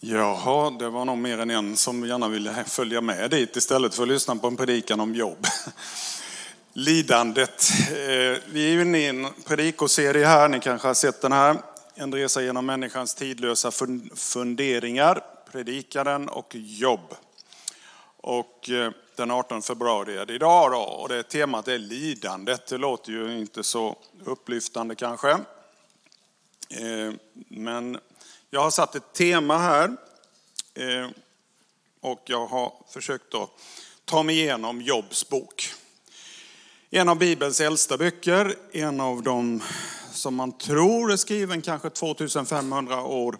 Jaha, det var nog mer än en som gärna ville följa med dit istället för att lyssna på en predikan om jobb. Lidandet. Eh, vi är ju inne i en predikoserie här, ni kanske har sett den här. En resa genom människans tidlösa funderingar, predikaren och jobb. Och eh, den 18 februari är det idag då, och det temat är lidandet. Det låter ju inte så upplyftande kanske. Eh, men jag har satt ett tema här eh, och jag har försökt att ta mig igenom Jobs bok. En av Bibelns äldsta böcker, en av de som man tror är skriven kanske 2500 år,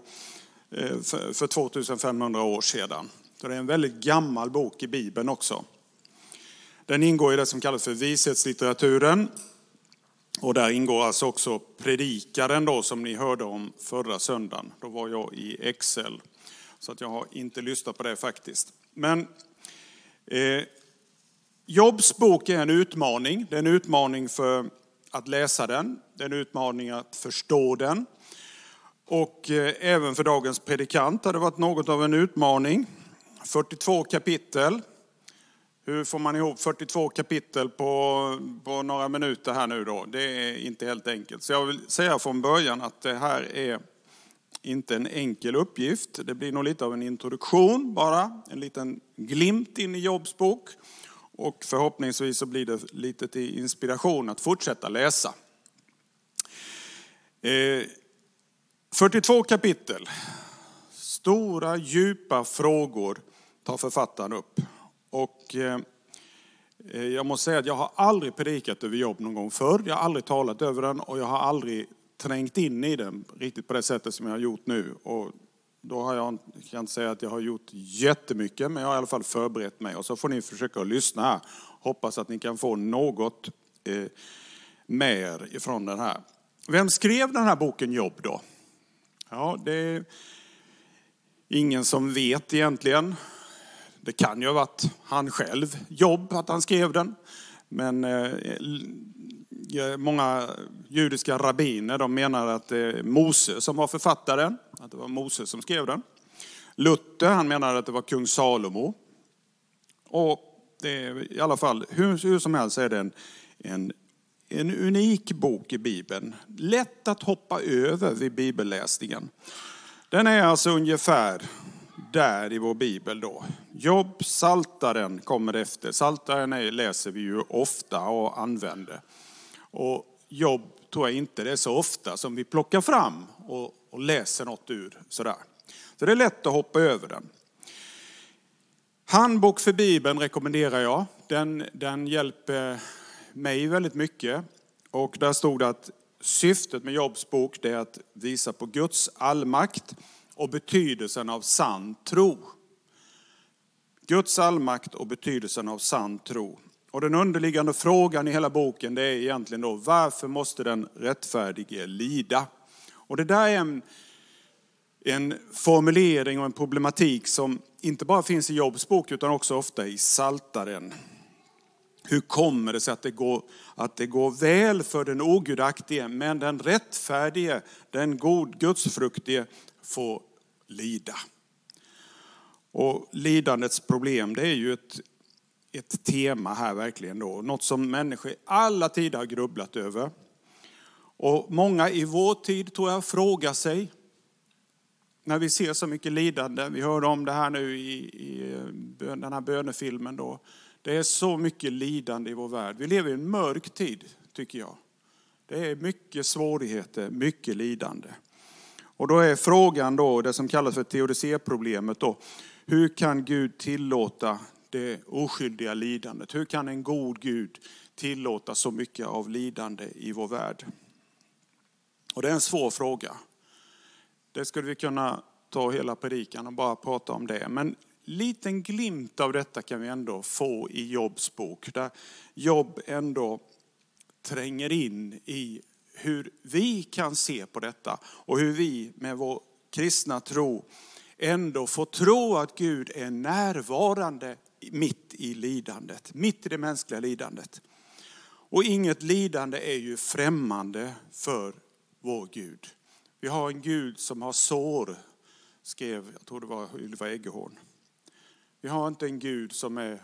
eh, för 2500 år sedan. Så det är en väldigt gammal bok i Bibeln också. Den ingår i det som kallas för vishetslitteraturen och där ingår alltså också predikaren då som ni hörde om förra söndagen. Då var jag i Excel. Så att jag har inte lyssnat på det faktiskt. Men eh, Jobs bok är en utmaning. Det är en utmaning för att läsa den. Det är en utmaning att förstå den. Och eh, även för dagens predikant har det varit något av en utmaning. 42 kapitel. Hur får man ihop 42 kapitel på, på några minuter här nu då? Det är inte helt enkelt. Så jag vill säga från början att det här är inte en enkel uppgift. Det blir nog lite av en introduktion bara, en liten glimt in i Jobs bok. Och förhoppningsvis så blir det lite till inspiration att fortsätta läsa. Eh, 42 kapitel. Stora, djupa frågor tar författaren upp. Och eh, jag måste säga att jag har aldrig predikat över jobb någon gång förr. Jag har aldrig talat över den och jag har aldrig trängt in i den riktigt på det sättet som jag har gjort nu. Och då har jag, jag kan inte säga att jag har gjort jättemycket, men jag har i alla fall förberett mig. Och så får ni försöka att lyssna här. Hoppas att ni kan få något eh, mer ifrån den här. Vem skrev den här boken Jobb då? Ja, det är ingen som vet egentligen. Det kan ju ha varit han själv jobb att han skrev den. Men eh, eh, många judiska rabbiner de menar att det är Mose som var författaren, att det var Mose som skrev den. Luther han menar att det var kung Salomo. Och det är i alla fall, hur, hur som helst är det en, en, en unik bok i Bibeln. Lätt att hoppa över vid bibelläsningen. Den är alltså ungefär där i vår bibel då. Jobb, Saltaren kommer efter. Saltaren läser vi ju ofta och använder. Och jobb tror jag inte det är så ofta som vi plockar fram och, och läser något ur sådär. Så det är lätt att hoppa över den. Handbok för Bibeln rekommenderar jag. Den, den hjälper mig väldigt mycket. Och där stod det att syftet med Jobs bok är att visa på Guds allmakt och betydelsen av sann tro. Guds allmakt och betydelsen av sann tro. Och den underliggande frågan i hela boken det är egentligen då, varför måste den rättfärdige lida? Och det där är en, en formulering och en problematik som inte bara finns i Jobs bok utan också ofta i Saltaren. Hur kommer det sig att det går, att det går väl för den ogudaktige men den rättfärdige, den god gudsfruktige får lida? Och lidandets problem det är ju ett ett tema här verkligen då. Något som människor i alla tider har grubblat över. Och många i vår tid tror jag frågar sig, när vi ser så mycket lidande, vi hörde om det här nu i, i eh, den här bönefilmen då. Det är så mycket lidande i vår värld. Vi lever i en mörk tid, tycker jag. Det är mycket svårigheter, mycket lidande. Och då är frågan då, det som kallas för teodicéproblemet då, hur kan Gud tillåta det oskyldiga lidandet. Hur kan en god Gud tillåta så mycket av lidande i vår värld? Och det är en svår fråga. Det skulle vi kunna ta hela predikan och bara prata om det. Men liten glimt av detta kan vi ändå få i Jobs bok. Där Jobb ändå tränger in i hur vi kan se på detta och hur vi med vår kristna tro ändå får tro att Gud är närvarande mitt i lidandet, mitt i det mänskliga lidandet. Och inget lidande är ju främmande för vår Gud. Vi har en Gud som har sår skrev, jag tror det var Ylva Eggehorn. Vi har inte en Gud som är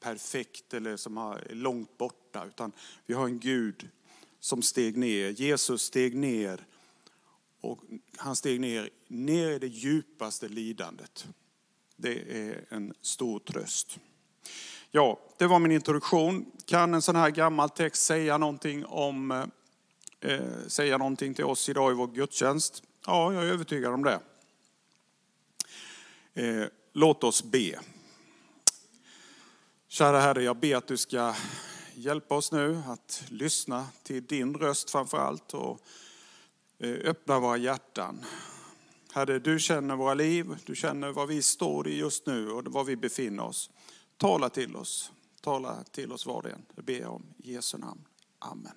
perfekt eller som är långt borta, utan vi har en Gud som steg ner. Jesus steg ner och han steg ner, ner i det djupaste lidandet. Det är en stor tröst. Ja, det var min introduktion. Kan en sån här gammal text säga någonting, om, eh, eh säga någonting till oss idag i vår gudstjänst? Ja, jag är övertygad om det. Eh, låt oss be. Kära Herre, jag ber att du ska hjälpa oss nu att lyssna till din röst framför allt och eh, öppna våra hjärtan. Herre, du känner våra liv, du känner vad vi står i just nu och var vi befinner oss. Tala till oss, tala till oss var och en. Det ber jag om i Jesu namn. Amen.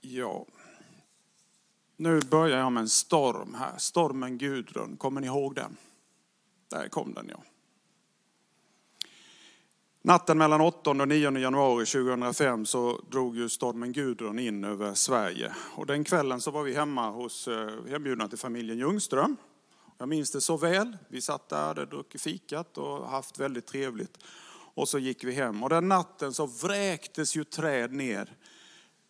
Ja, nu börjar jag med en storm här. Stormen Gudrun, kommer ni ihåg den? Där kom den ja. Natten mellan 8 och 9 januari 2005 så drog ju stormen Gudrun in över Sverige. Och den kvällen så var vi hemma hos, eh, hembjudna till familjen Ljungström. Jag minns det så väl. Vi satt där, hade druckit fikat och haft väldigt trevligt. Och så gick vi hem. Och den natten så vräktes ju träd ner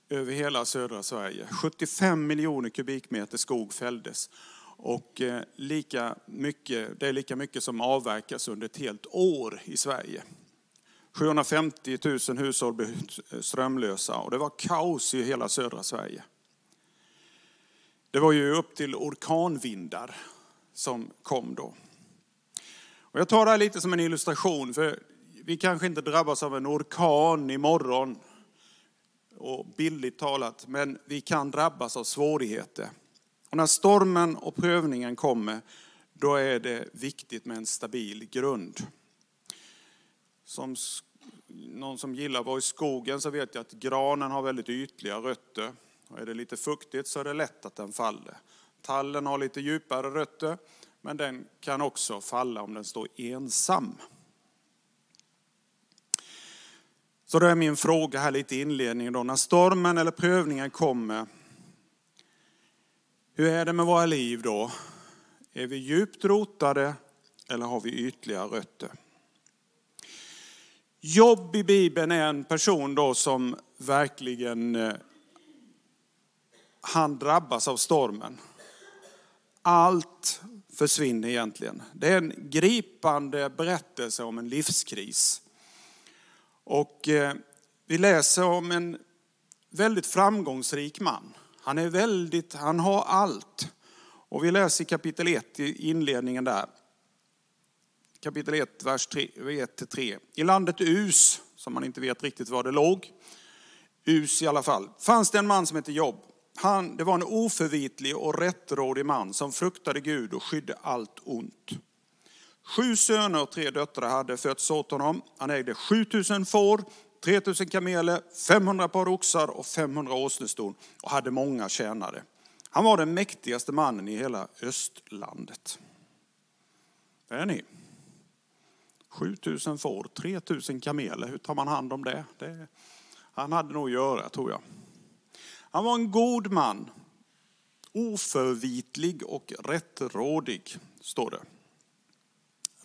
över hela södra Sverige. 75 miljoner kubikmeter skog fälldes. Och eh, lika mycket, det är lika mycket som avverkas under ett helt år i Sverige. 750 000 hushåll blev eh, strömlösa och det var kaos i hela södra Sverige. Det var ju upp till orkanvindar som kom då. Och jag tar det här lite som en illustration, för vi kanske inte drabbas av en orkan imorgon, och billigt talat, men vi kan drabbas av svårigheter. Och när stormen och prövningen kommer, då är det viktigt med en stabil grund. Som någon som gillar att vara i skogen så vet jag att granen har väldigt ytliga rötter. Och är det lite fuktigt så är det lätt att den faller. Tallen har lite djupare rötter, men den kan också falla om den står ensam. Så då är min fråga här lite i inledningen då, när stormen eller prövningen kommer, hur är det med våra liv då? Är vi djupt rotade eller har vi ytliga rötter? Jobb i Bibeln är en person då som verkligen eh, han drabbas av stormen. Allt försvinner egentligen. Det är en gripande berättelse om en livskris. Och eh, vi läser om en väldigt framgångsrik man. Han är väldigt, han har allt. Och vi läser i kapitel 1 i inledningen där. Kapitel 1, vers 1-3. I landet Us, som man inte vet riktigt var det låg, Us i alla fall, fanns det en man som hette Jobb. Han, det var en oförvitlig och rättrådig man som fruktade Gud och skydde allt ont. Sju söner och tre döttrar hade fötts åt honom. Han ägde 7000 får, 3000 kameler, 500 par oxar och 500 åsneston och hade många tjänare. Han var den mäktigaste mannen i hela östlandet. Där är ni. 7000 får, 3000 kameler, hur tar man hand om det? det han hade nog att göra tror jag. Han var en god man, oförvitlig och rättrådig, står det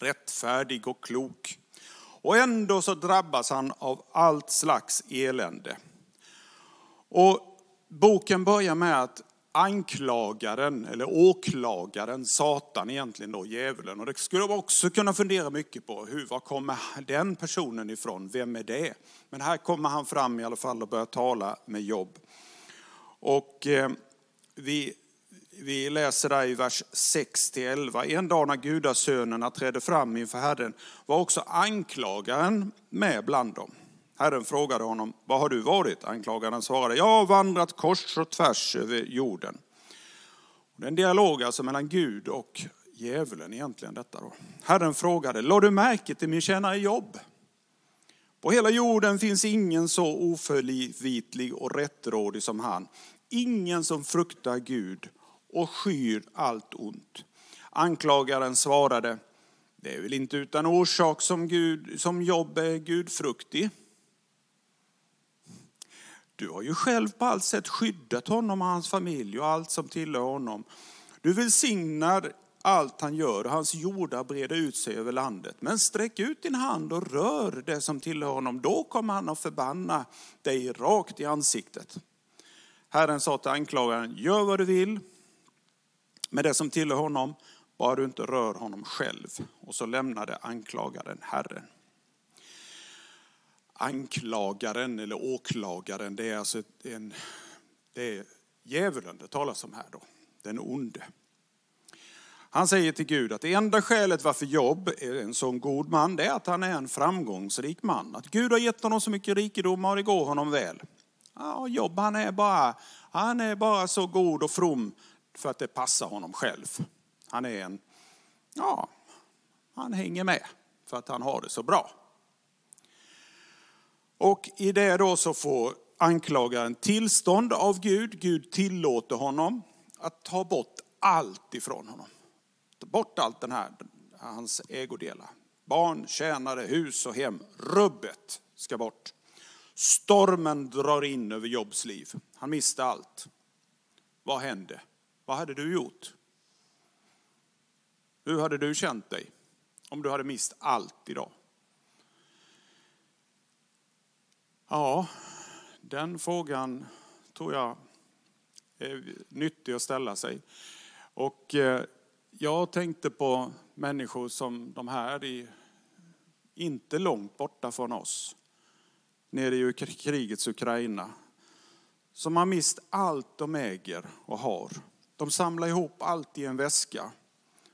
rättfärdig och klok. Och ändå så drabbas han av allt slags elände. Och boken börjar med att anklagaren, eller åklagaren, Satan egentligen då, djävulen. Och det skulle man också kunna fundera mycket på, hur, var kommer den personen ifrån? Vem är det? Men här kommer han fram i alla fall och börjar tala med jobb. Och eh, vi vi läser där i vers 6-11. En dag när gudasönerna trädde fram inför Herren var också anklagaren med bland dem. Herren frågade honom, var har du varit? Anklagaren svarade, jag har vandrat kors och tvärs över jorden. Det är en dialog alltså mellan Gud och djävulen egentligen detta då. Herren frågade, lade du märke till min tjänare Jobb? På hela jorden finns ingen så oförvitlig och rättrådig som han. Ingen som fruktar Gud och skyr allt ont. Anklagaren svarade, det är väl inte utan orsak som, Gud, som Jobb är gudfruktig. Du har ju själv på allt sätt skyddat honom och hans familj och allt som tillhör honom. Du välsignar allt han gör och hans jordar breder ut sig över landet. Men sträck ut din hand och rör det som tillhör honom. Då kommer han att förbanna dig rakt i ansiktet. Herren sa till anklagaren, gör vad du vill med det som tillhör honom, bara du inte rör honom själv. Och så lämnade anklagaren Herren. Anklagaren eller åklagaren, det är alltså en, det är djävulen det talas om här då, den onde. Han säger till Gud att det enda skälet varför Jobb är en sån god man, det är att han är en framgångsrik man. Att Gud har gett honom så mycket rikedomar och det går honom väl. Ja, Jobb han är, bara, han är bara så god och from för att det passar honom själv. Han är en, ja, han hänger med för att han har det så bra. Och i det då så får anklagaren tillstånd av Gud. Gud tillåter honom att ta bort allt ifrån honom. Ta bort allt den här, hans ägodelar. Barn, tjänare, hus och hem. Rubbet ska bort. Stormen drar in över Jobs liv. Han miste allt. Vad hände? Vad hade du gjort? Hur hade du känt dig om du hade mist allt idag? Ja, den frågan tror jag är nyttig att ställa sig. Och eh, jag tänkte på människor som de här, i, inte långt borta från oss, nere i krigets Ukraina, som har mist allt de äger och har. De samlar ihop allt i en väska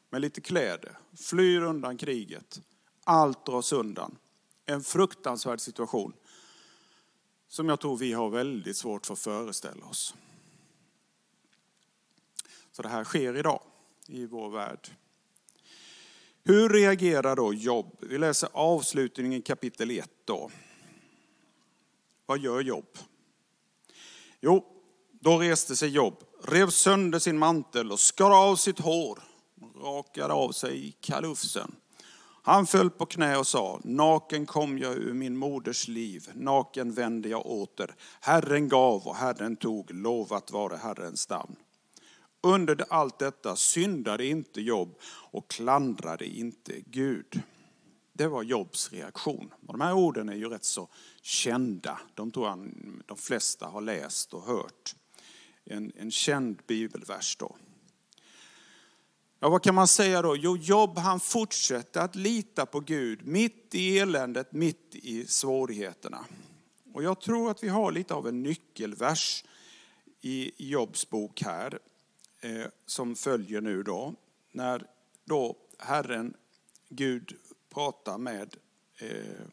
med lite kläder, flyr undan kriget. Allt dras undan. En fruktansvärd situation som jag tror vi har väldigt svårt för att föreställa oss. Så det här sker idag i vår värld. Hur reagerar då Jobb? Vi läser avslutningen i kapitel 1 då. Vad gör Jobb? Jo, då reste sig Jobb, rev sönder sin mantel och skar av sitt hår, rakade av sig kalufsen. Han föll på knä och sa, naken kom jag ur min moders liv, naken vände jag åter. Herren gav och Herren tog, lovat vare Herrens namn. Under allt detta syndade inte Jobb och klandrade inte Gud. Det var Jobs reaktion. Och de här orden är ju rätt så kända. De tror jag de flesta har läst och hört. En, en känd bibelvers då. Ja, vad kan man säga då? Jo, Jobb han fortsätter att lita på Gud mitt i eländet, mitt i svårigheterna. Och jag tror att vi har lite av en nyckelvers i Jobs bok här, eh, som följer nu då. När då Herren, Gud, pratar med eh,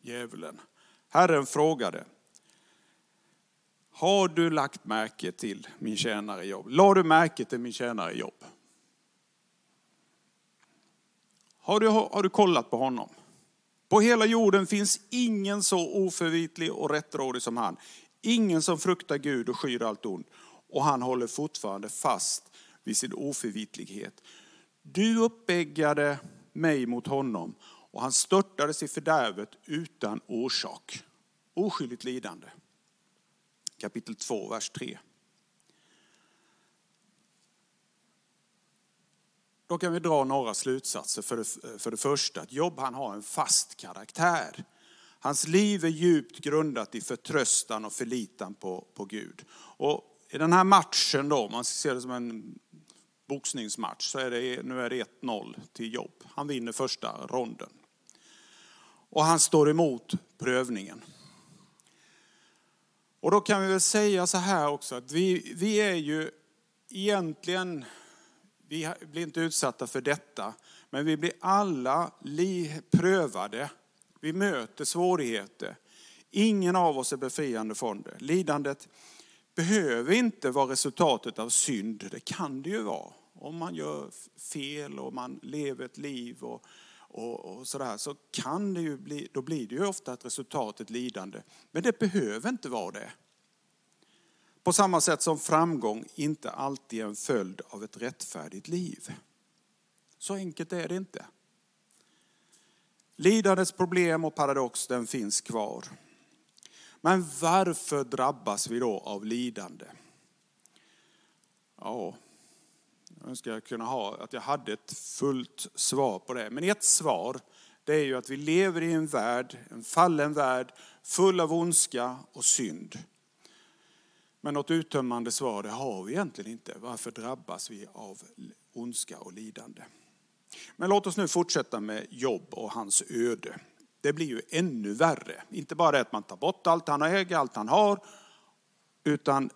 djävulen. Herren frågade, har du lagt märke till min tjänare Jobb? Lade du märke till min tjänare Jobb? Har du, har du kollat på honom? På hela jorden finns ingen så oförvitlig och rättrådig som han. Ingen som fruktar Gud och skyr allt ont. Och han håller fortfarande fast vid sin oförvitlighet. Du uppeggade mig mot honom och han störtades i fördärvet utan orsak. Oskyldigt lidande. Kapitel 2, vers 3. Då kan vi dra några slutsatser. För det, för det första, att Jobb han har en fast karaktär. Hans liv är djupt grundat i förtröstan och förlitan på, på Gud. Och I den här matchen då, man ser det som en boxningsmatch, så är det, nu är det 1-0 till Jobb. Han vinner första ronden. Och han står emot prövningen. Och då kan vi väl säga så här också, att vi, vi är ju egentligen vi blir inte utsatta för detta, men vi blir alla prövade. Vi möter svårigheter. Ingen av oss är befriande från det. Lidandet behöver inte vara resultatet av synd. Det kan det ju vara. Om man gör fel och man lever ett liv och, och, och sådär, så kan det ju bli, då blir det ju ofta ett resultat, ett lidande. Men det behöver inte vara det. På samma sätt som framgång inte alltid är en följd av ett rättfärdigt liv. Så enkelt är det inte. Lidandets problem och paradox den finns kvar. Men varför drabbas vi då av lidande? Ja, jag önskar jag kunna ha, att jag hade ett fullt svar på det. Men ett svar, det är ju att vi lever i en värld, en fallen värld, full av ondska och synd. Men något uttömmande svar, det har vi egentligen inte. Varför drabbas vi av ondska och lidande? Men låt oss nu fortsätta med Jobb och hans öde. Det blir ju ännu värre. Inte bara det att man tar bort allt han äger, allt han har, utan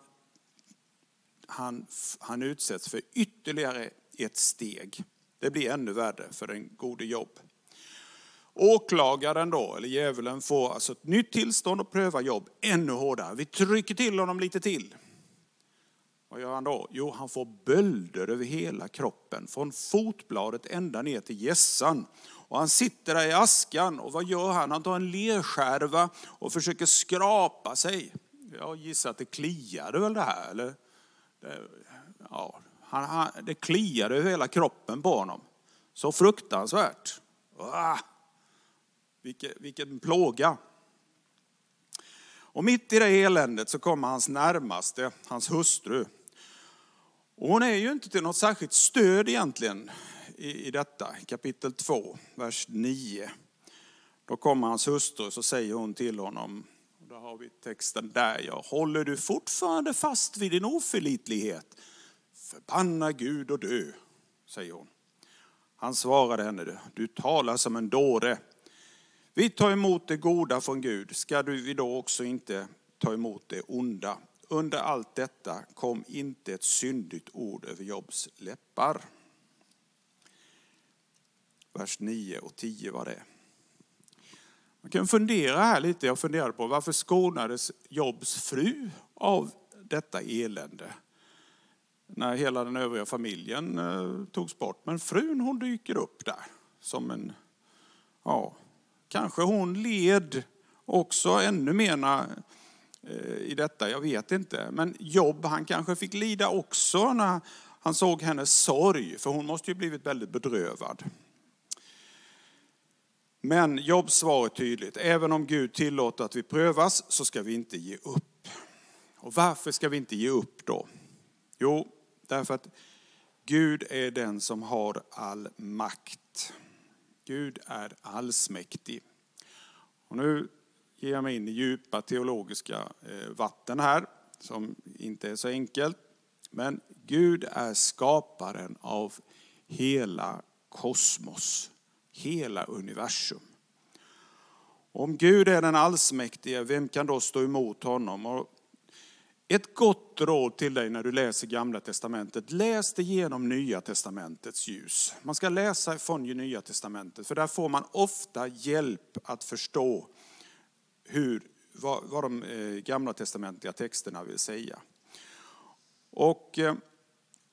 han, han utsätts för ytterligare ett steg. Det blir ännu värre för den gode Jobb. Åklagaren då, eller djävulen, får alltså ett nytt tillstånd att pröva jobb ännu hårdare. Vi trycker till honom lite till. Vad gör han då? Jo, han får bölder över hela kroppen, från fotbladet ända ner till gässan. Och han sitter där i askan och vad gör han? Han tar en lerskärva och försöker skrapa sig. Jag gissar att det kliade väl det här, eller? Det, ja, han, han, det kliade över hela kroppen på honom. Så fruktansvärt. Ah, vilken, vilken plåga. Och mitt i det eländet så kommer hans närmaste, hans hustru. Och hon är ju inte till något särskilt stöd egentligen i, i detta, kapitel 2, vers 9. Då kommer hans hustru så säger hon till honom, och då har vi texten där, ja, håller du fortfarande fast vid din oförlitlighet? Förbanna Gud och dö, säger hon. Han svarade henne, du talar som en dåre. Vi tar emot det goda från Gud, ska du vi då också inte ta emot det onda? Under allt detta kom inte ett syndigt ord över Jobs läppar. Vers 9 och 10 var det. Man kan fundera här lite, jag funderade på varför skonades Jobs fru av detta elände? När hela den övriga familjen eh, togs bort. Men frun hon dyker upp där som en, ja, kanske hon led också ännu mer eh, i detta, jag vet inte. Men Jobb, han kanske fick lida också när han såg hennes sorg, för hon måste ju blivit väldigt bedrövad. Men Jobs svar är tydligt. Även om Gud tillåter att vi prövas så ska vi inte ge upp. Och varför ska vi inte ge upp då? Jo, därför att Gud är den som har all makt. Gud är allsmäktig. Och nu ger jag mig in i djupa teologiska eh, vatten här, som inte är så enkelt. Men Gud är skaparen av hela kosmos hela universum. Om Gud är den allsmäktige, vem kan då stå emot honom? Och ett gott råd till dig när du läser Gamla Testamentet, läs det genom Nya Testamentets ljus. Man ska läsa från Nya Testamentet, för där får man ofta hjälp att förstå hur, vad, vad de eh, gamla testamentliga texterna vill säga. Och eh,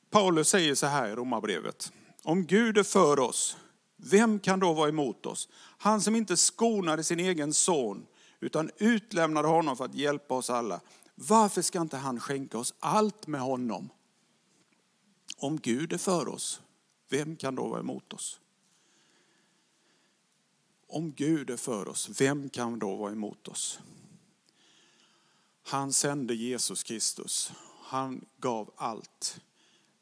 Paulus säger så här i Romarbrevet, om Gud är för oss, vem kan då vara emot oss? Han som inte skonade sin egen son, utan utlämnade honom för att hjälpa oss alla. Varför ska inte han skänka oss allt med honom? Om Gud är för oss, vem kan då vara emot oss? Om Gud är för oss, vem kan då vara emot oss? Han sände Jesus Kristus. Han gav allt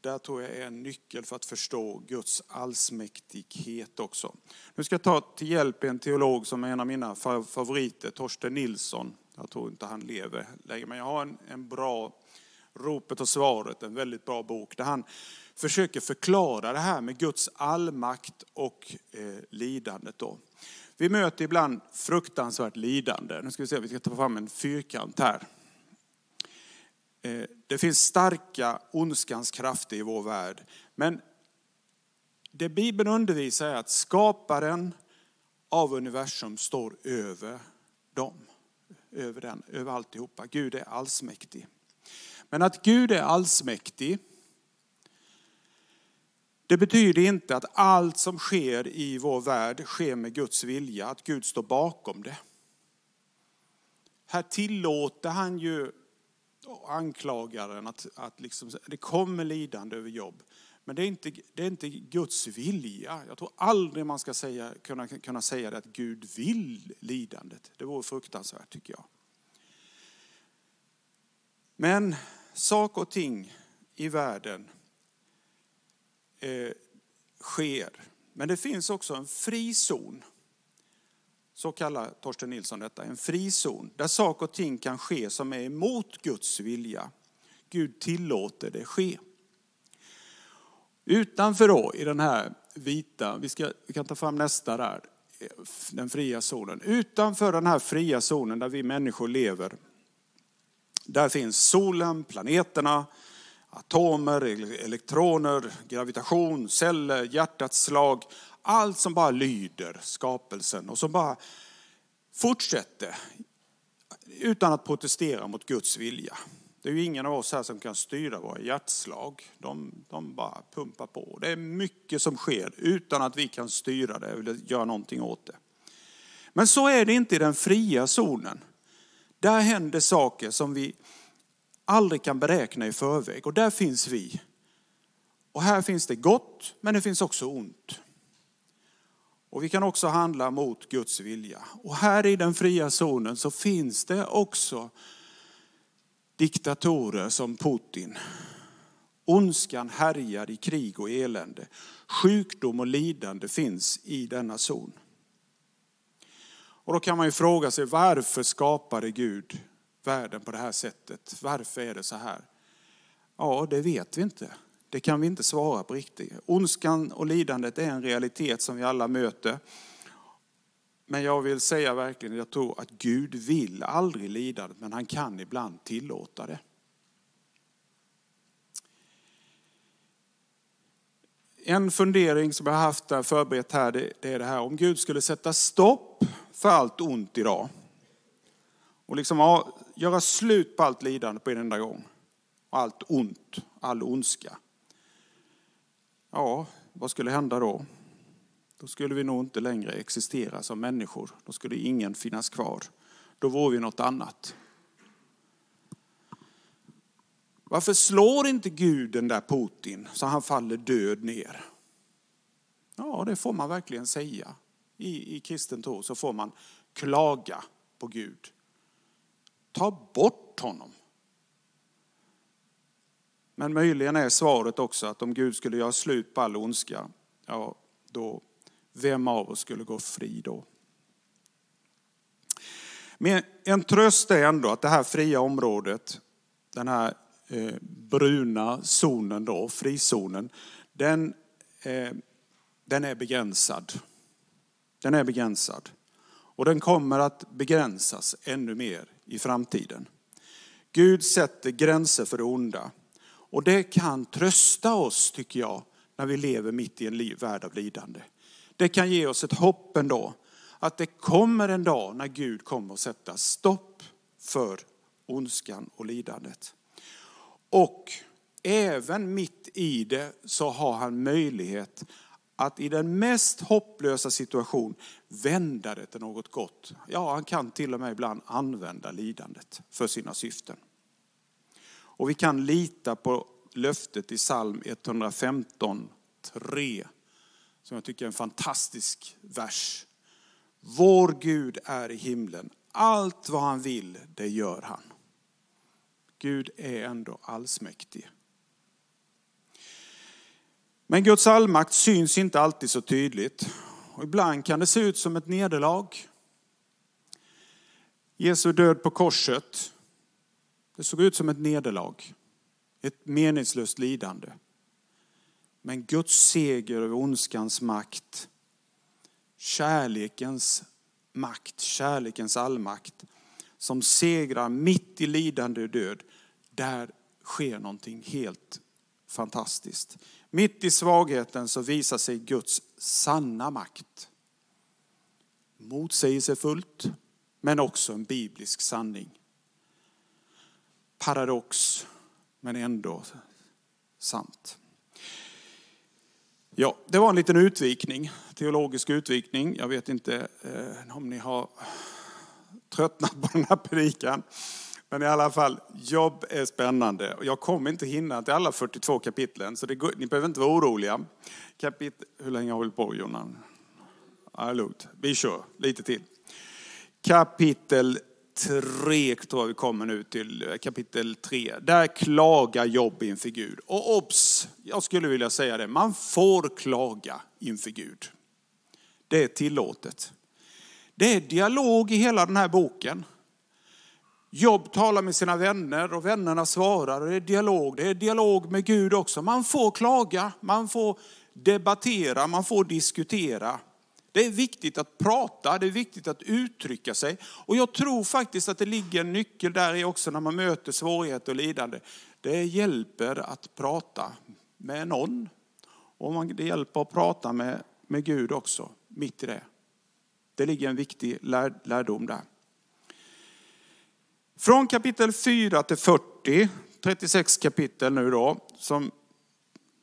där tror jag är en nyckel för att förstå Guds allsmäktighet också. Nu ska jag ta till hjälp en teolog som är en av mina favoriter, Torsten Nilsson. Jag tror inte han lever längre, men jag har en, en bra Ropet och svaret, en väldigt bra bok där han försöker förklara det här med Guds allmakt och eh, lidandet. Då. Vi möter ibland fruktansvärt lidande. Nu ska vi se, vi ska ta fram en fyrkant här. Eh, det finns starka ondskans krafter i vår värld. Men det Bibeln undervisar är att skaparen av universum står över dem. Över den, över alltihopa. Gud är allsmäktig. Men att Gud är allsmäktig, det betyder inte att allt som sker i vår värld sker med Guds vilja, att Gud står bakom det. Här tillåter han ju anklagaren att, att liksom, det kommer lidande över jobb. Men det är, inte, det är inte Guds vilja. Jag tror aldrig man ska säga, kunna, kunna säga det att Gud vill lidandet. Det vore fruktansvärt tycker jag. Men saker och ting i världen eh, sker. Men det finns också en frizon. Så kallar Torsten Nilsson detta, en frizon. Där saker och ting kan ske som är emot Guds vilja. Gud tillåter det ske. Utanför då, i den här vita, vi, ska, vi kan ta fram nästa där, den fria zonen. Utanför den här fria zonen där vi människor lever, där finns solen, planeterna, atomer, elektroner, gravitation, celler, hjärtats slag. Allt som bara lyder skapelsen och som bara fortsätter utan att protestera mot Guds vilja. Det är ju ingen av oss här som kan styra våra hjärtslag. De, de bara pumpar på. Det är mycket som sker utan att vi kan styra det eller göra någonting åt det. Men så är det inte i den fria zonen. Där händer saker som vi aldrig kan beräkna i förväg. Och där finns vi. Och här finns det gott, men det finns också ont. Och vi kan också handla mot Guds vilja. Och här i den fria zonen så finns det också diktatorer som Putin. Ondskan härjar i krig och elände. Sjukdom och lidande finns i denna zon. Och då kan man ju fråga sig varför skapade Gud världen på det här sättet? Varför är det så här? Ja, det vet vi inte. Det kan vi inte svara på riktigt. Ondskan och lidandet är en realitet som vi alla möter. Men jag vill säga verkligen, jag tror att Gud vill aldrig lidandet, men han kan ibland tillåta det. En fundering som jag har haft där förberett här, det är det här om Gud skulle sätta stopp för allt ont idag. Och liksom göra slut på allt lidande på en enda gång. Och allt ont, all ondska. Ja, vad skulle hända då? Då skulle vi nog inte längre existera som människor. Då skulle ingen finnas kvar. Då vore vi något annat. Varför slår inte Gud den där Putin så han faller död ner? Ja, det får man verkligen säga. I, i kristen tro så får man klaga på Gud. Ta bort honom. Men möjligen är svaret också att om Gud skulle göra slut på all ondska, ja, då vem av oss skulle gå fri då? Men en tröst är ändå att det här fria området, den här eh, bruna zonen då, frizonen, den, eh, den är begränsad. Den är begränsad. Och den kommer att begränsas ännu mer i framtiden. Gud sätter gränser för det onda. Och det kan trösta oss, tycker jag, när vi lever mitt i en värld av lidande. Det kan ge oss ett hopp ändå. Att det kommer en dag när Gud kommer att sätta stopp för ondskan och lidandet. Och även mitt i det så har han möjlighet att i den mest hopplösa situation vända det till något gott. Ja, han kan till och med ibland använda lidandet för sina syften. Och vi kan lita på löftet i psalm 115, 3 som jag tycker är en fantastisk vers. Vår Gud är i himlen. Allt vad han vill, det gör han. Gud är ändå allsmäktig. Men Guds allmakt syns inte alltid så tydligt. Och ibland kan det se ut som ett nederlag. Jesu död på korset, det såg ut som ett nederlag. Ett meningslöst lidande. Men Guds seger över ondskans makt, kärlekens makt, kärlekens allmakt, som segrar mitt i lidande och död, där sker någonting helt fantastiskt. Mitt i svagheten så visar sig Guds sanna makt. Motsägelsefullt, men också en biblisk sanning. Paradox, men ändå sant. Ja, det var en liten utvikning, teologisk utvikning. Jag vet inte eh, om ni har tröttnat på den här predikan. Men i alla fall, jobb är spännande. Jag kommer inte hinna till alla 42 kapitlen, så går, ni behöver inte vara oroliga. Kapit Hur länge har vi hållit på, Jonan? Ja, lugnt. Vi kör lite till. Kapitel 3 tror jag vi kommer nu till, eh, kapitel 3. Där klagar Jobb inför Gud. Och obs, jag skulle vilja säga det, man får klaga inför Gud. Det är tillåtet. Det är dialog i hela den här boken. Jobb talar med sina vänner och vännerna svarar. Och det är dialog. Det är dialog med Gud också. Man får klaga, man får debattera, man får diskutera. Det är viktigt att prata, det är viktigt att uttrycka sig. Och jag tror faktiskt att det ligger en nyckel där i också när man möter svårigheter och lidande. Det hjälper att prata med någon. Och det hjälper att prata med, med Gud också, mitt i det. Det ligger en viktig lär, lärdom där. Från kapitel 4 till 40, 36 kapitel nu då, som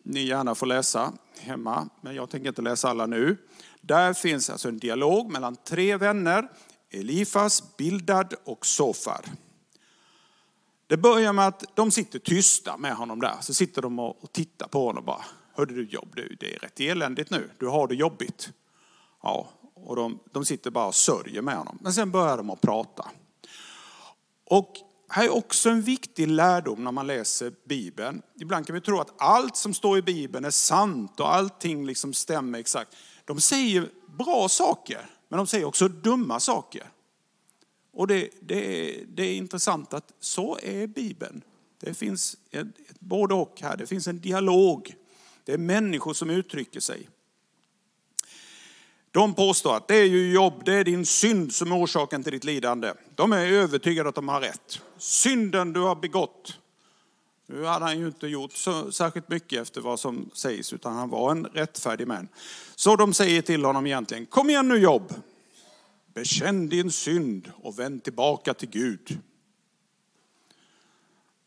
ni gärna får läsa hemma, men jag tänker inte läsa alla nu. Där finns alltså en dialog mellan tre vänner, Elifas, Bildad och Sofar. Det börjar med att de sitter tysta med honom där, så sitter de och tittar på honom och bara, hörde du Jobb, du, det är rätt eländigt nu, du har det jobbigt. Ja, och de, de sitter bara och sörjer med honom. Men sen börjar de att prata. Och här är också en viktig lärdom när man läser Bibeln. Ibland kan vi tro att allt som står i Bibeln är sant och allting liksom stämmer exakt. De säger bra saker, men de säger också dumma saker. Och det, det, är, det är intressant att så är Bibeln. Det finns ett, ett både och här. Det finns en dialog. Det är människor som uttrycker sig. De påstår att det är ju jobb, det är din synd som är orsaken till ditt lidande. De är övertygade att de har rätt. Synden du har begått. Nu hade han ju inte gjort så särskilt mycket efter vad som sägs, utan han var en rättfärdig man. Så de säger till honom egentligen, kom igen nu jobb. Bekänn din synd och vänd tillbaka till Gud.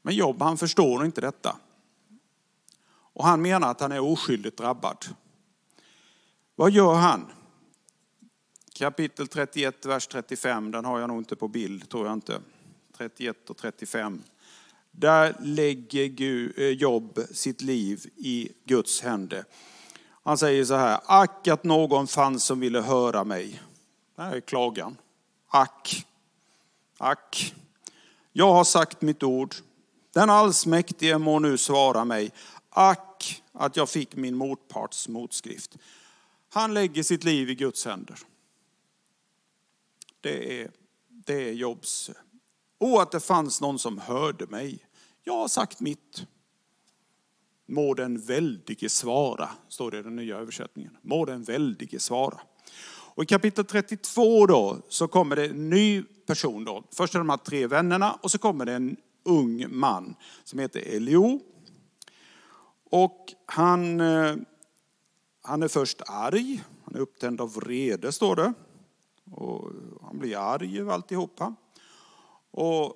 Men Jobb han förstår inte detta. Och han menar att han är oskyldigt drabbad. Vad gör han? Kapitel 31, vers 35, den har jag nog inte på bild, tror jag inte. 31 och 35. Där lägger Gud, eh, Jobb sitt liv i Guds händer. Han säger så här, ack att någon fanns som ville höra mig. Det här är klagan. Ack, ack. Jag har sagt mitt ord. Den allsmäktige må nu svara mig. Ack att jag fick min motparts motskrift. Han lägger sitt liv i Guds händer. Det är, det är Jobs. Och att det fanns någon som hörde mig. Jag har sagt mitt. Må den väldige svara, står det i den nya översättningen. Må den väldige svara. Och i kapitel 32 då så kommer det en ny person då. Först är de här tre vännerna och så kommer det en ung man som heter Elio. Och han, eh, han är först arg, han är upptänd av vrede står det. Och han blir arg över alltihopa. Och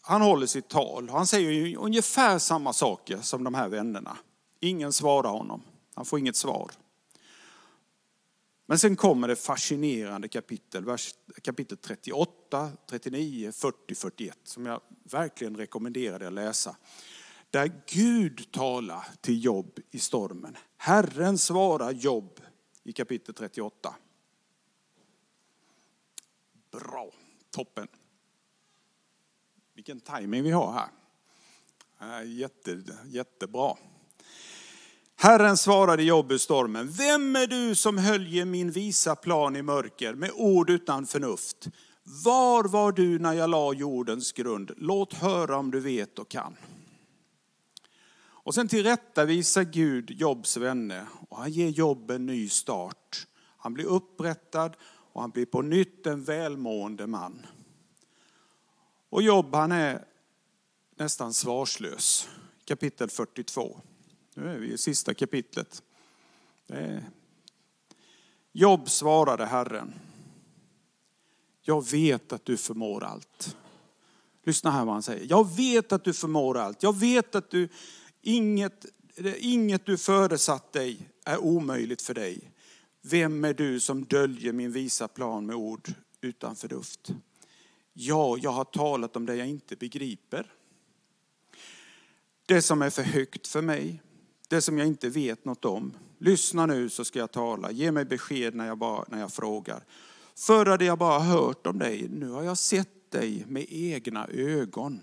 han håller sitt tal. Han säger ungefär samma saker som de här vännerna. Ingen svarar honom. Han får inget svar. Men sen kommer det fascinerande kapitel, vers, kapitel 38, 39, 40, 41 som jag verkligen rekommenderar dig att läsa. Där Gud talar till Jobb i stormen. Herren svarar Jobb i kapitel 38. Bra, toppen. Vilken timing vi har här. Jätte, jättebra. Herren svarade Jobb i stormen. Vem är du som höljer min visa plan i mörker med ord utan förnuft? Var var du när jag la jordens grund? Låt höra om du vet och kan. Och sen tillrättavisar Gud Jobs vänner och han ger Jobb en ny start. Han blir upprättad och han blir på nytt en välmående man. Och Jobb han är nästan svarslös. Kapitel 42. Nu är vi i sista kapitlet. Jobb svarade Herren. Jag vet att du förmår allt. Lyssna här vad han säger. Jag vet att du förmår allt. Jag vet att du, inget, inget du föresatt dig är omöjligt för dig. Vem är du som döljer min visa plan med ord utan förnuft? Ja, jag har talat om det jag inte begriper. Det som är för högt för mig, det som jag inte vet något om. Lyssna nu så ska jag tala, ge mig besked när jag, bara, när jag frågar. Förr hade jag bara hört om dig, nu har jag sett dig med egna ögon.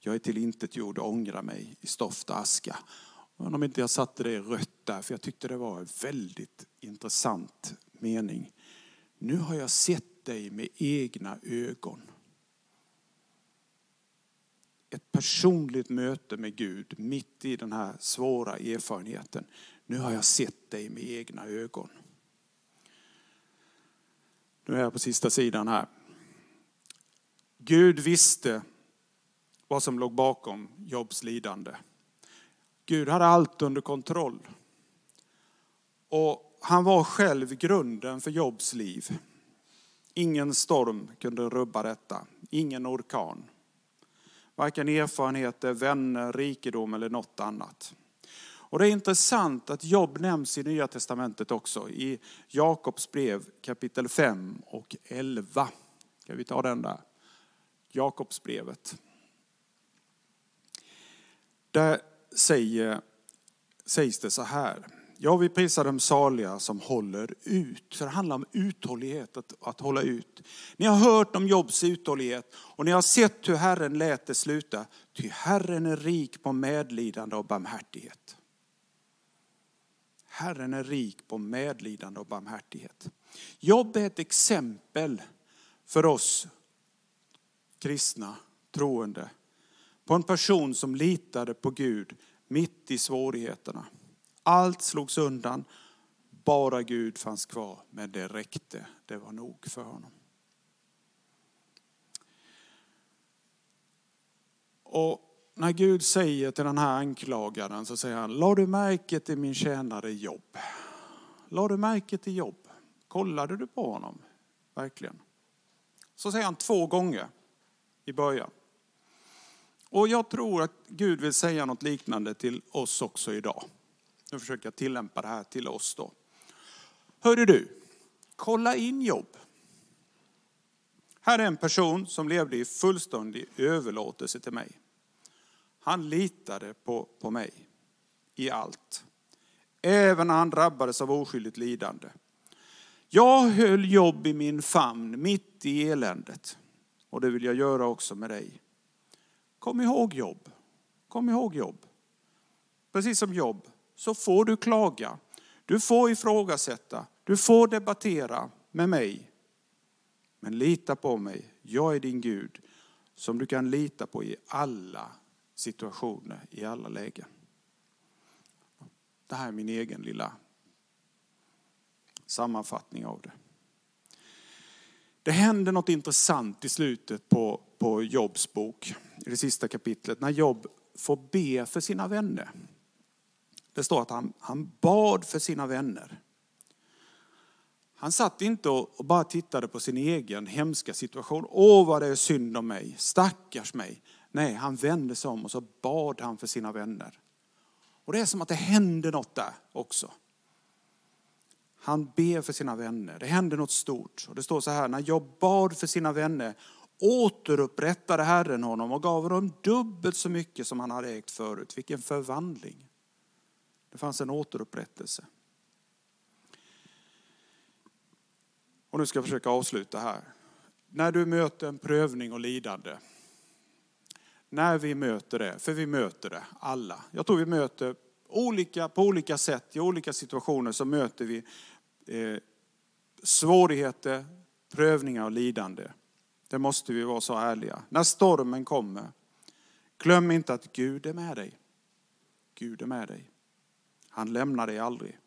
Jag är till intet gjord och ångrar mig i stoft och aska. Om inte jag satte det i rött där, för jag tyckte det var en väldigt intressant mening. Nu har jag sett dig med egna ögon. Ett personligt möte med Gud mitt i den här svåra erfarenheten. Nu har jag sett dig med egna ögon. Nu är jag på sista sidan här. Gud visste vad som låg bakom Jobs lidande. Gud hade allt under kontroll. Och han var själv grunden för Jobs liv. Ingen storm kunde rubba detta, ingen orkan. Varken erfarenheter, vänner, rikedom eller något annat. Och det är intressant att Jobb nämns i Nya Testamentet också, i Jakobs brev kapitel 5 och 11. Ska vi ta den där? Jakobsbrevet. Där säger, sägs det så här. Ja, vi prisar de saliga som håller ut. För det handlar om uthållighet, att, att hålla ut. Ni har hört om Jobs uthållighet och ni har sett hur Herren lät det sluta. Ty Herren är rik på medlidande och barmhärtighet. Herren är rik på medlidande och barmhärtighet. Jobb är ett exempel för oss kristna troende på en person som litade på Gud mitt i svårigheterna. Allt slogs undan, bara Gud fanns kvar, men det räckte, det var nog för honom. Och när Gud säger till den här anklagaren så säger han, la du märke till min tjänare jobb? La du märke till jobb? Kollade du på honom? Verkligen. Så säger han två gånger i början. Och jag tror att Gud vill säga något liknande till oss också idag. Nu försöker jag tillämpa det här till oss då. Hörru du, kolla in jobb. Här är en person som levde i fullständig överlåtelse till mig. Han litade på, på mig i allt. Även när han drabbades av oskyldigt lidande. Jag höll jobb i min famn mitt i eländet. Och det vill jag göra också med dig. Kom ihåg jobb. Kom ihåg jobb. Precis som jobb så får du klaga. Du får ifrågasätta. Du får debattera med mig. Men lita på mig. Jag är din Gud som du kan lita på i alla situationer, i alla lägen. Det här är min egen lilla sammanfattning av det. Det händer något intressant i slutet på, på Jobs bok, i det sista kapitlet, när Job får be för sina vänner. Det står att han, han bad för sina vänner. Han satt inte och bara tittade på sin egen hemska situation. Åh vad det är synd om mig, stackars mig. Nej, han vände sig om och så bad han för sina vänner. Och det är som att det händer något där också. Han ber för sina vänner. Det händer något stort. Och det står så här, när jag bad för sina vänner återupprättade Herren honom och gav honom dubbelt så mycket som han hade ägt förut. Vilken förvandling. Det fanns en återupprättelse. Och nu ska jag försöka avsluta här. När du möter en prövning och lidande, när vi möter det, för vi möter det alla. Jag tror vi möter olika, på olika sätt, i olika situationer så möter vi eh, svårigheter, prövningar och lidande. Det måste vi vara så ärliga. När stormen kommer, glöm inte att Gud är med dig. Gud är med dig. Han lämnar dig aldrig.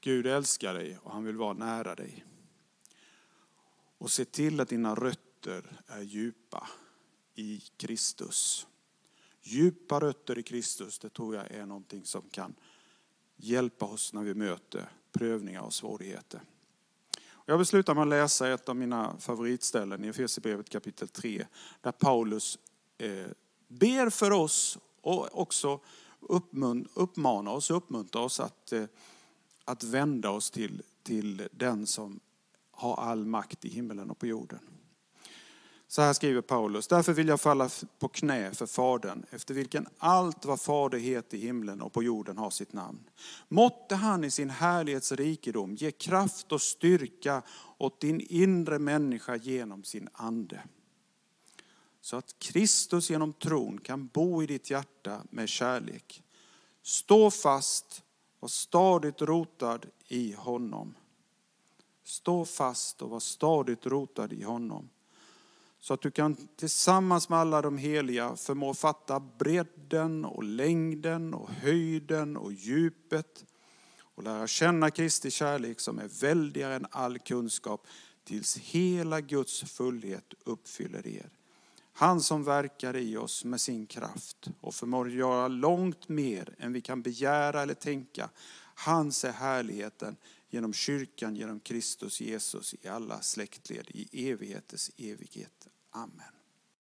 Gud älskar dig och han vill vara nära dig. Och se till att dina rötter är djupa i Kristus. Djupa rötter i Kristus, det tror jag är någonting som kan hjälpa oss när vi möter prövningar och svårigheter. Jag vill sluta med att läsa ett av mina favoritställen i Efesierbrevet kapitel 3, där Paulus eh, ber för oss och också uppmanar oss och uppmuntrar oss att, eh, att vända oss till, till den som har all makt i himmelen och på jorden. Så här skriver Paulus. Därför vill jag falla på knä för Fadern, efter vilken allt vad Fader heter i himlen och på jorden har sitt namn. Måtte han i sin härlighetsrikedom ge kraft och styrka åt din inre människa genom sin ande. Så att Kristus genom tron kan bo i ditt hjärta med kärlek. Stå fast och stadigt rotad i honom. Stå fast och var stadigt rotad i honom så att du kan tillsammans med alla de heliga förmå fatta bredden och längden och höjden och djupet och lära känna Kristi kärlek som är väldigare än all kunskap tills hela Guds fullhet uppfyller er. Han som verkar i oss med sin kraft och förmår göra långt mer än vi kan begära eller tänka. Hans är härligheten genom kyrkan, genom Kristus Jesus i alla släktled i evigheters evighet. Amen.